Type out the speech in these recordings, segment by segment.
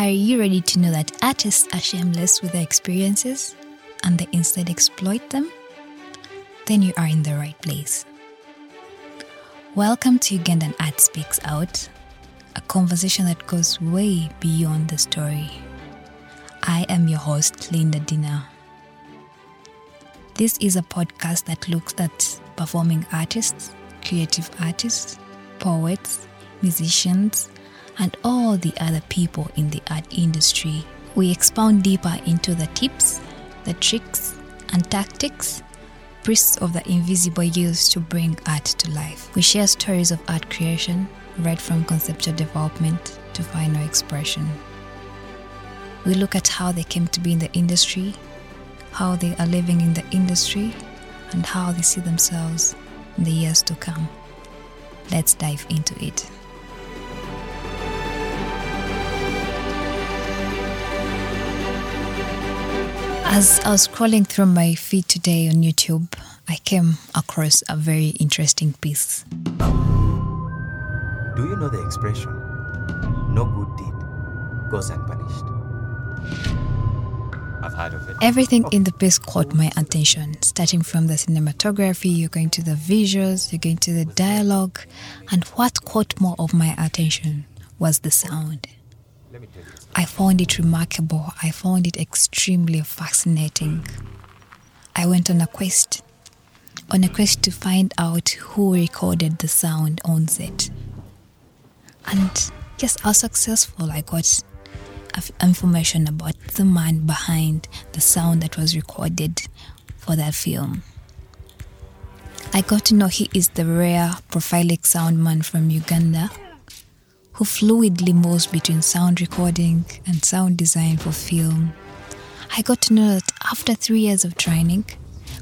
Are you ready to know that artists are shameless with their experiences and they instead exploit them? Then you are in the right place. Welcome to Ugandan Art Speaks Out, a conversation that goes way beyond the story. I am your host, Linda Dina. This is a podcast that looks at performing artists, creative artists, poets, musicians, and all the other people in the art industry. We expound deeper into the tips, the tricks, and tactics priests of the invisible used to bring art to life. We share stories of art creation, right from conceptual development to final expression. We look at how they came to be in the industry, how they are living in the industry, and how they see themselves in the years to come. Let's dive into it. As I was scrolling through my feed today on YouTube, I came across a very interesting piece. Do you know the expression, no good deed goes unpunished? I've heard of it. Everything in the piece caught my attention, starting from the cinematography, you're going to the visuals, you're going to the dialogue, and what caught more of my attention was the sound. I found it remarkable. I found it extremely fascinating. I went on a quest, on a quest to find out who recorded the sound on set. And yes, was successful. I got information about the man behind the sound that was recorded for that film. I got to know he is the rare prophylactic sound man from Uganda who fluidly moves between sound recording and sound design for film. I got to know that after three years of training,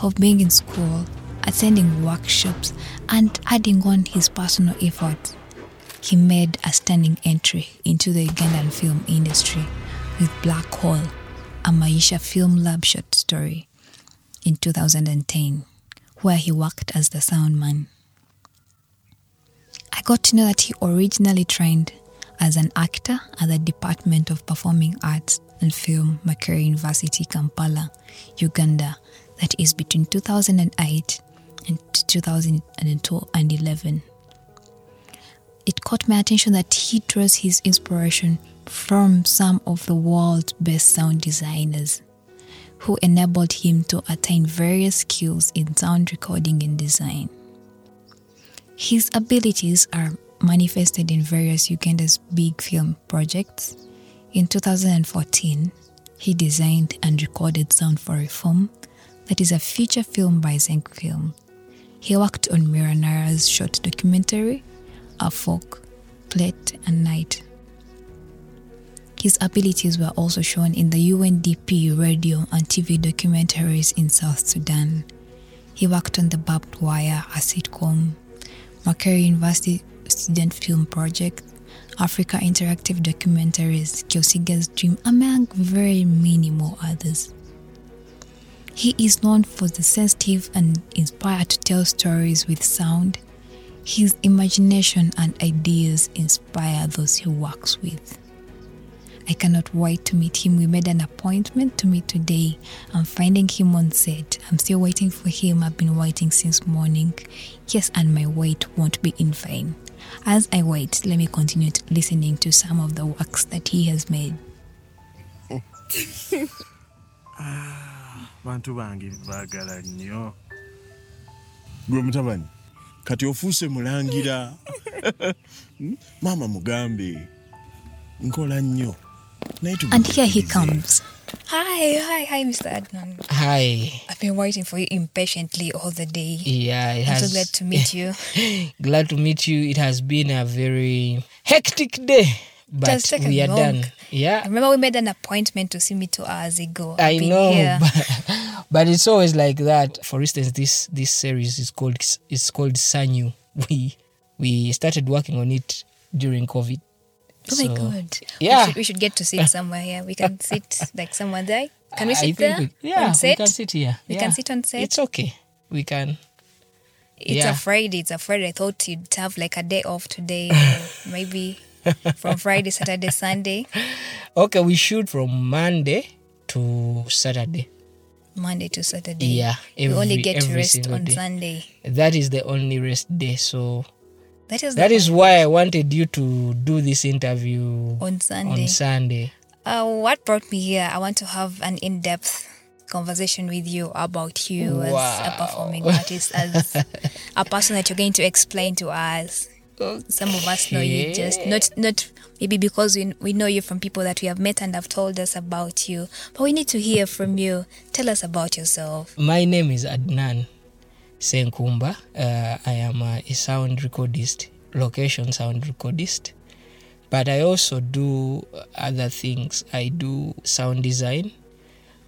of being in school, attending workshops, and adding on his personal effort, he made a stunning entry into the Ugandan film industry with Black Hole, a Maisha Film Lab short story in 2010, where he worked as the sound man. I got to know that he originally trained as an actor at the Department of Performing Arts and Film, Makerere University, Kampala, Uganda, that is between 2008 and 2011. It caught my attention that he draws his inspiration from some of the world's best sound designers who enabled him to attain various skills in sound recording and design. His abilities are manifested in various Uganda's big film projects. In 2014, he designed and recorded Sound for Reform, that is a feature film by Zenk Film. He worked on Mira Nair's short documentary, A Fork, Plate and Knight. His abilities were also shown in the UNDP radio and TV documentaries in South Sudan. He worked on The Barbed Wire, a sitcom, Makerere University Student Film Project, Africa Interactive Documentaries, Kyosiga's Dream, among very many more others. He is known for the sensitive and inspired to tell stories with sound. His imagination and ideas inspire those he works with. I cannot wait to meet him. We made an appointment to meet today. I'm finding him on set. I'm still waiting for him. I've been waiting since morning. Yes, and my wait won't be in vain. As I wait, let me continue to listening to some of the works that he has made. bantu bange baagala nnyo gwe mutabani kati ofuuse mulangira Hmm? maama mugambe nkola nnyo naye tugende And here he comes. Hi, hi, hi, Mr. Adnan. Hi. I've been waiting for you impatiently all the day. Yeah, it I'm has. so glad to meet you. glad to meet you. It has been a very hectic day, but has we are long. done. I Yeah, remember we made an appointment to see me two hours ago. I I've been know, but, but it's always like that. For instance, this this series is called it's called Sanyu. We we started working on it during COVID. Oh my god. yeah. We should, we should get to sit somewhere here. We can sit like somewhere there. Can we sit there? we- yeah, on set? we can sit here. We Yeah. can sit on set. It's okay. We can. It's yeah. a Friday. It's a Friday. I thought you'd have like a day off today. maybe from Friday, Saturday, Sunday, Okay, we shoot from Monday to Saturday. Monday to Saturday. Yeah, you only get to rest on day. Sunday. That is the only rest day. So That is that is why I wanted you to do this interview on Sunday. on Sunday. Uh, what brought me here? I want to have an in-depth conversation with you about you as a performing artist, as a person that you're going to explain to us. Some of us know you just not not maybe because we we know you from people that we have met and have told us about you, but we need to hear from you. Tell us about yourself. My name is Adnan Senkumba. Uh, I am a, a sound recordist, location sound recordist. But I also do other things. I do sound design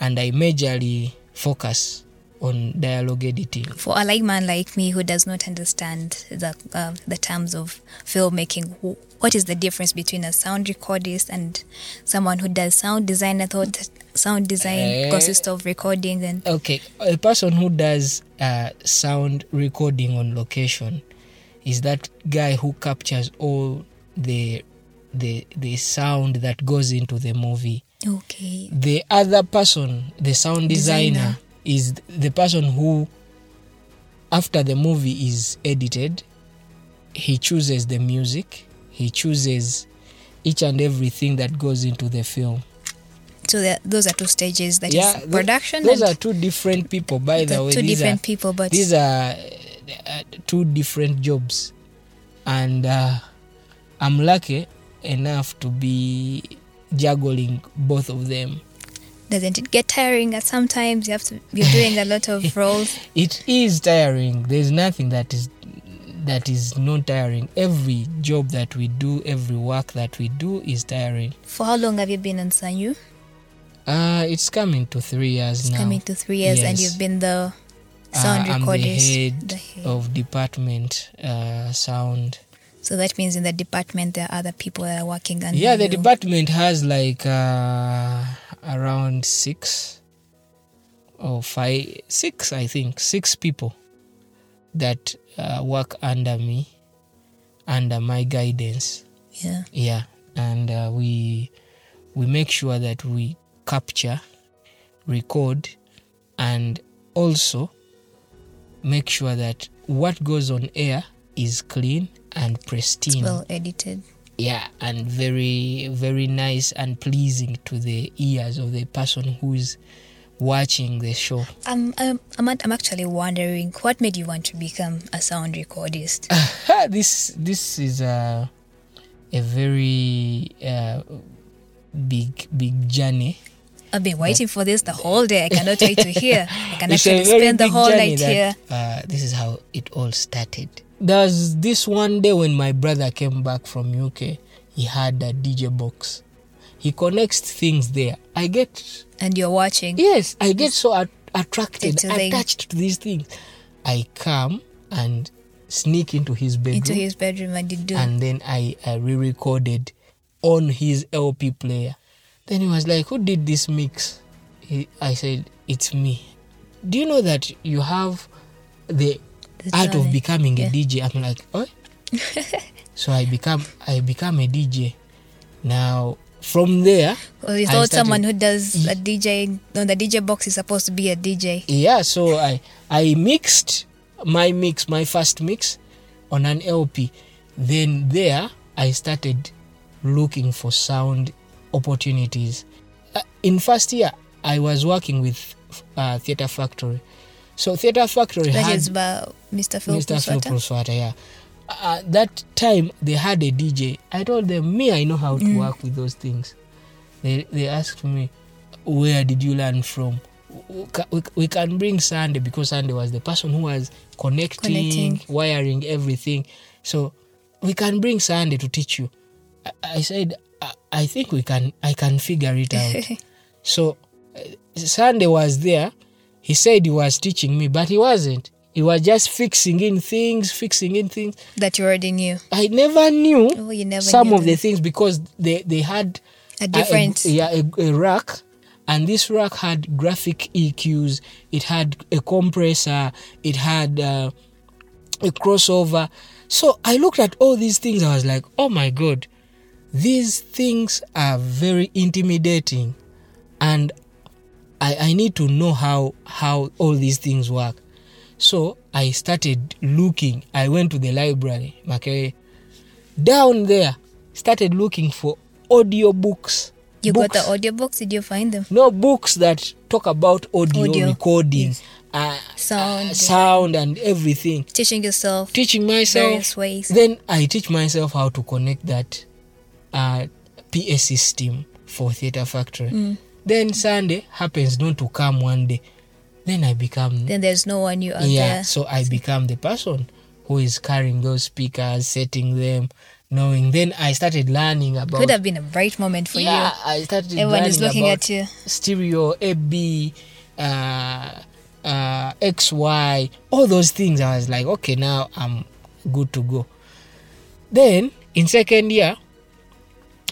and I majorly focus on dialogue editing. For a layman like me who does not understand the uh, the terms of filmmaking, what is the difference between a sound recordist and someone who does sound design? I thought sound design Eh. consists of recording and Okay, a person who does uh, sound recording on location is that guy who captures all the the the sound that goes into the movie. okay, The other person, the sound designer, Designer. Is the person who, after the movie is edited, he chooses the music, he chooses each and everything that goes into the film. so those are two stages. That is tho- production. Those are two different people, by the the way. two different are, people, but these are uh, two different jobs, and uh, I'm lucky enough to be juggling both of them. Doesn't it get tiring? At sometimes you have to. You're doing a lot of roles. It is tiring. There's nothing that is that is not tiring. Every job that we do, every work that we do is tiring. For how long have you been on Sanyu? Uh, it's coming to three years It's now. coming to three years, and you've been the Uh, sound I'm the head, the head. of department uh, sound. So that means in the department there are other people that are working under yeah, the you. department has like uh, around six or five, six, I think, six people that uh, work under me, under my guidance. Yeah. Yeah, and uh, we we make sure that we capture, record, and also make sure that what goes on air is clean and It's pristine. well edited. Yeah, and very very nice and pleasing to the ears of the person who is watching the show. I'm, I'm, I'm, actually wondering what made you want to become a sound recordist? this this is a a very uh, big big journey. I've been waiting for this the whole day. I cannot wait to hear. I can It's actually spend the whole night that, here. Uh, this is how it all started. There was this one day when my brother came back from UK. He had a DJ box. He connects things there. I get And you're watching. yes, I get so at- attracted, attached to these things. I come and sneak into his bedroom, Into his bedroom and you do. and then I, I re-recorded on his LP player. Then he was like, "Who did this mix?" He, I said, "It's me." Do you know that you have the The art of becoming Yeah. a DJ? I'm like, "Oh." so I become I become a DJ. Now from there, Well, you thought someone who does a DJ on the DJ box is supposed to be a DJ. yeah so i i mixed my mix my first mix on an lp then there i started looking for sound opportunities Uh, in first year i was working with uh, theatre factory so theatre factory That had Mr. Phil Mr. Phil yeah. Uh, that time they had a DJ. I told them, me, I know how to Mm. work with those things. They they asked me, where did you learn from? We can bring Sunday because Sunday was the person who was connecting, Connecting. wiring everything. So we can bring Sunday to teach you. I, I said, I, I think we can. I can figure it out. So uh, Sunday was there. He said he was teaching me, but he wasn't. He was just fixing in things, fixing in things. that you already knew. I never knew Oh, you never some knew of the things because they, they had A different. a, yeah, a, a rack, and this rack had graphic EQs. It had a compressor. It had uh, a crossover. So I looked at all these things. I was like, oh my god, these things are very intimidating and I, I need to know how how all these things work so i started looking i went to the library okay down there started looking for audio books You books, got the audiobooks? Did you find them? no books that talk about audio, Audio, recording yes. uh, Sound, uh, sound and everything Teaching yourself teaching myself various ways. then i teach myself how to connect that uh, pa system for theatre factory Mm. then sunday happens not to come one day then i become Then there's no one you out yeah there. so i become the person who is carrying those speakers setting them knowing then i started learning about Could have been a bright moment for you. yeah you. i started Everyone is learning looking about at you. stereo ab uh, uh, xy all those things i was like okay now i'm good to go then in second year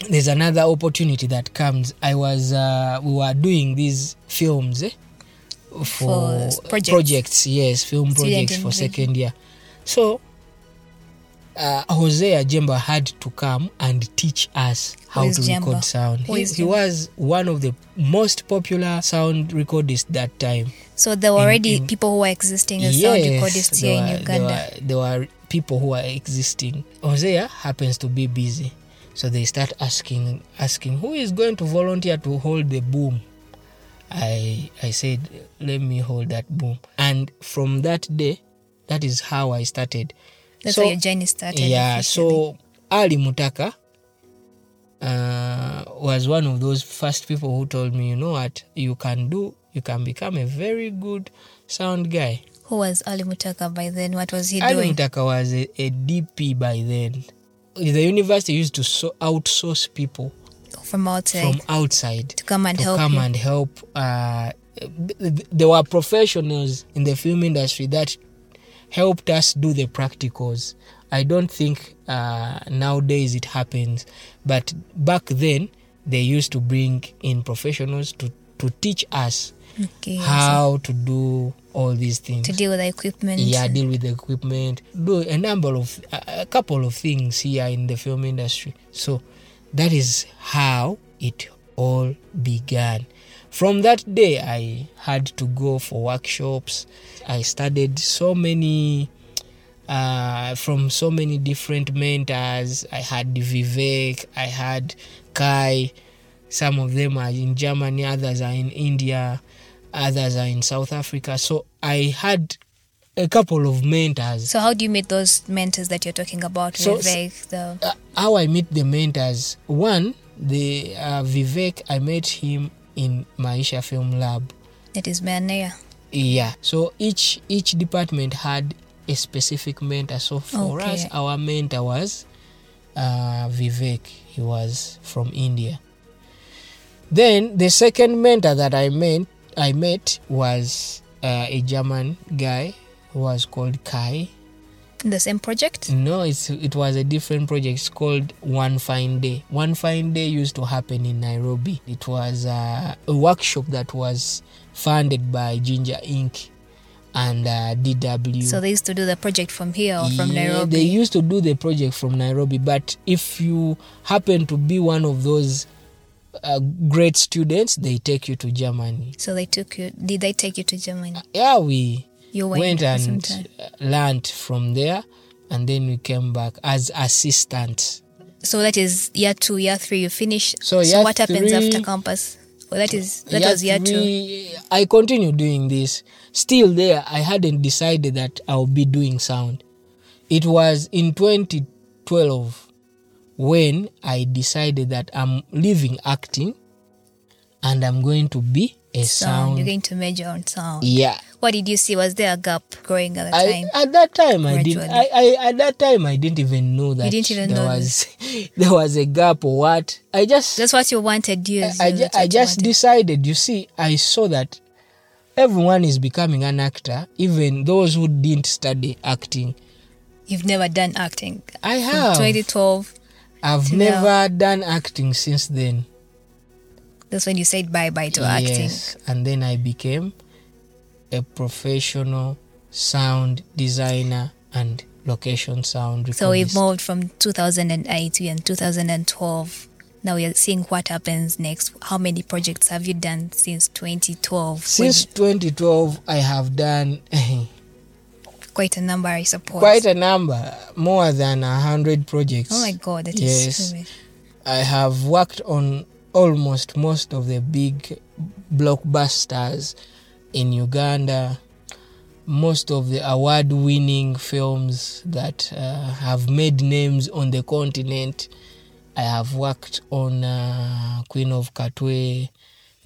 there's another opportunity that comes i was uh, we were doing these films eh, for, For projects. projects yes film Student projects for second year so uh, Hosea Jemba had to come and teach us how to Jemba? record sound. He, he was one of the most popular sound recordists that time. So there were in- already in- people who were existing as sound recordists here were- in Uganda. There were, there were people who are existing. Hosea happens to be busy, so they start asking asking who is going to volunteer to hold the boom. I I said let me hold that boom, and from that day, that is how I started. That's So- how your journey started. yeah officially. so ali mutaka uh, was one of those first people who told me you know what you can do you can become a very good sound guy who was Ali Mutaka by then? What was he ali doing? Ali Mutaka was a, a dp by then the university used to so outsource people From outside from outside to come and to help come you. and help uh, th- th- there were professionals in the film industry that helped us do the practicals i don't think uh, nowadays it happens but back then they used to bring in professionals to, to teach us okay, so how to do all these things to deal with the equipment. yeah deal with the equipment do a number of a couple of things here in the film industry so that is how it all began. From that day i had to go for workshops. I studied so many uh, from so many different mentors. I had vivek i had kai. Some of them are in germany others are in india others are in south africa. So i had a couple of mentors So how do you meet those mentors that you're talking about? So- Vivek, the uh, how I meet the mentors. One, the uh, Vivek, I met him in Maisha Film Lab. that is Manea. Yeah. So each each department had a specific mentor. So for Okay. us, our mentor was uh, Vivek. He was from India. Then the second mentor that I met, I met was uh, a German guy who was called Kai. The same project? No, it's it was a different project. It's called One Fine Day. One Fine Day used to happen in Nairobi. It was uh, a workshop that was funded by Ginger Ink. and uh, DW. So they used to do the project from here or from Yeah, Nairobi. They used to do the project from Nairobi, but if you happen to be one of those uh, great students, they take you to Germany. so they took you. Did they take you to Germany? Yeah, we You went, went and learned from there, and then we came back as assistant. So that is year two, year three. You finish. So year what happens three- after campus? Well, that is that Year was year two. I continued doing this. Still there, I hadn't decided that I'll be doing sound. It was in 2012 when I decided that I'm leaving acting and I'm going to be a Sound. sound. You're going to major on sound. yeah. What did you see? Was there a gap growing at the I, time? at that time I didn't I, I at that time I didn't even know that you didn't even there know was there was a gap or what. I just That's what you wanted. You. I, ju- I what you just decided, you see, I saw that everyone is becoming an actor, even those who didn't study acting. You've never done acting. I From have. 2012. I've till now. never done acting since then. That's when you said bye bye to acting. Yes. And then I became a professional sound designer and location sound. So we recordist. moved from 2008 and 2012. Now we are seeing what happens next. How many projects have you done since 2012? Since 2012, I have done quite a number, I suppose. quite a number, more than a hundred projects. oh my god, that is Yes. so much. I have worked on almost most of the big blockbusters in Uganda, most of the award winning films that uh, have made names on the continent. I have worked on uh, Queen of Katwe,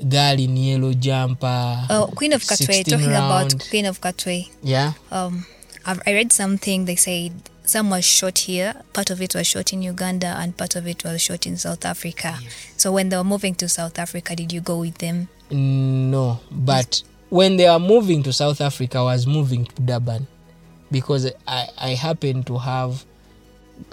Girl in Yellow Jumper. Oh, Queen of Katwe. 16 Talking round. about Queen of Katwe. Yeah. Um, I've, I read something. They said some was shot here. Part of it was shot in Uganda, and part of it was shot in South Africa. So when they were moving to South Africa, did you go with them? No, but when they are moving to South Africa, I was moving to Durban because I, I happened to have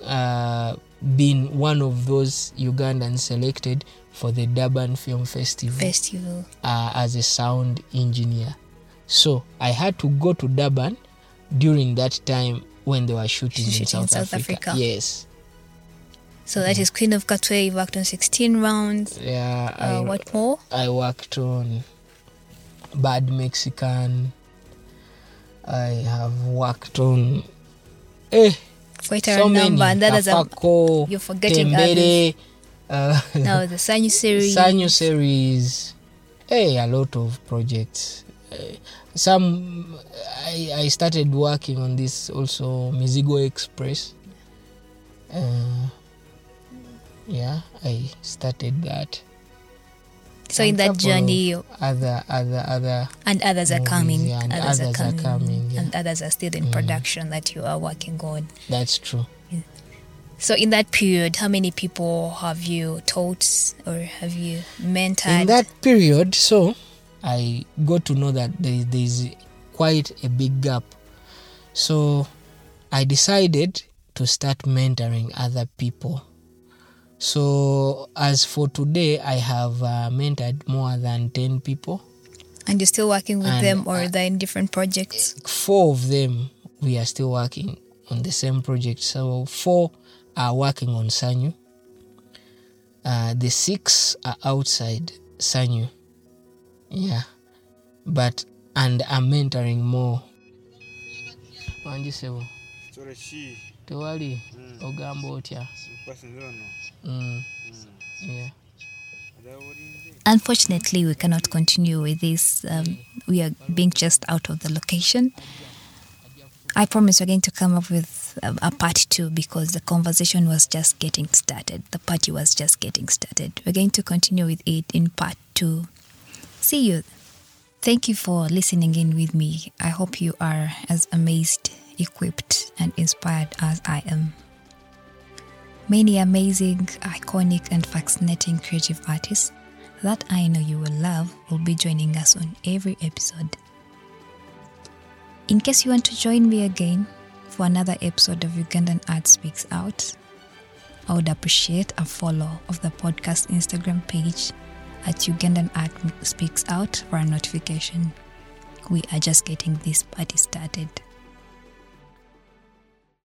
uh, been one of those Ugandans selected for the Durban Film Festival Festival. uh, as a sound engineer. So I had to go to Durban during that time when they were shooting, in, Shooting in South, South Africa. Africa. Yes. So that is Queen of Katwe. You worked on 16 rounds. Yeah. Uh, I, what more? I worked on Bad Mexican. I have worked on eh, Quite so many. a, you're forgetting Tembele, uh, now the Sanyu series. Sanyu series. Hey, a lot of projects. Uh, some I, I started working on this also Mizigo Express. Uh, yeah, I started that. So in that journey, of other other other and others are coming. yeah, and others, are others are coming, coming, yeah. and others are still in production that you are working on. that's true. So in that period, how many people have you taught or have you mentored? in that period so i got to know that there, there's quite a big gap so i decided to start mentoring other people so as for today i have uh, mentored more than 10 people. And you're still working with And, them, or uh, they're in different projects. four of them we are still working on the same project. So four are working on sanyu uh, the six are outside sanyu yeah. But and i'm mentoring more. Wanjisebo Sore ki tewali. Ogamba otya. Nkukwasizira ono mm. yeah. Unfortunately, we cannot continue with this. Um, we are being just out of the location. I promise we're going to come up with a, a part two because the conversation was just getting started. The party was just getting started. We're going to continue with it in part two. See you. Thank you for listening in with me. I hope you are as amazed, equipped, and inspired as I am. Many amazing, iconic, and fascinating creative artists that I know you will love will be joining us on every episode. In case you want to join me again for another episode of Ugandan Art Speaks Out, I would appreciate a follow of the podcast Instagram page at Ugandan Art Speaks Out for a notification. We are just getting this party started.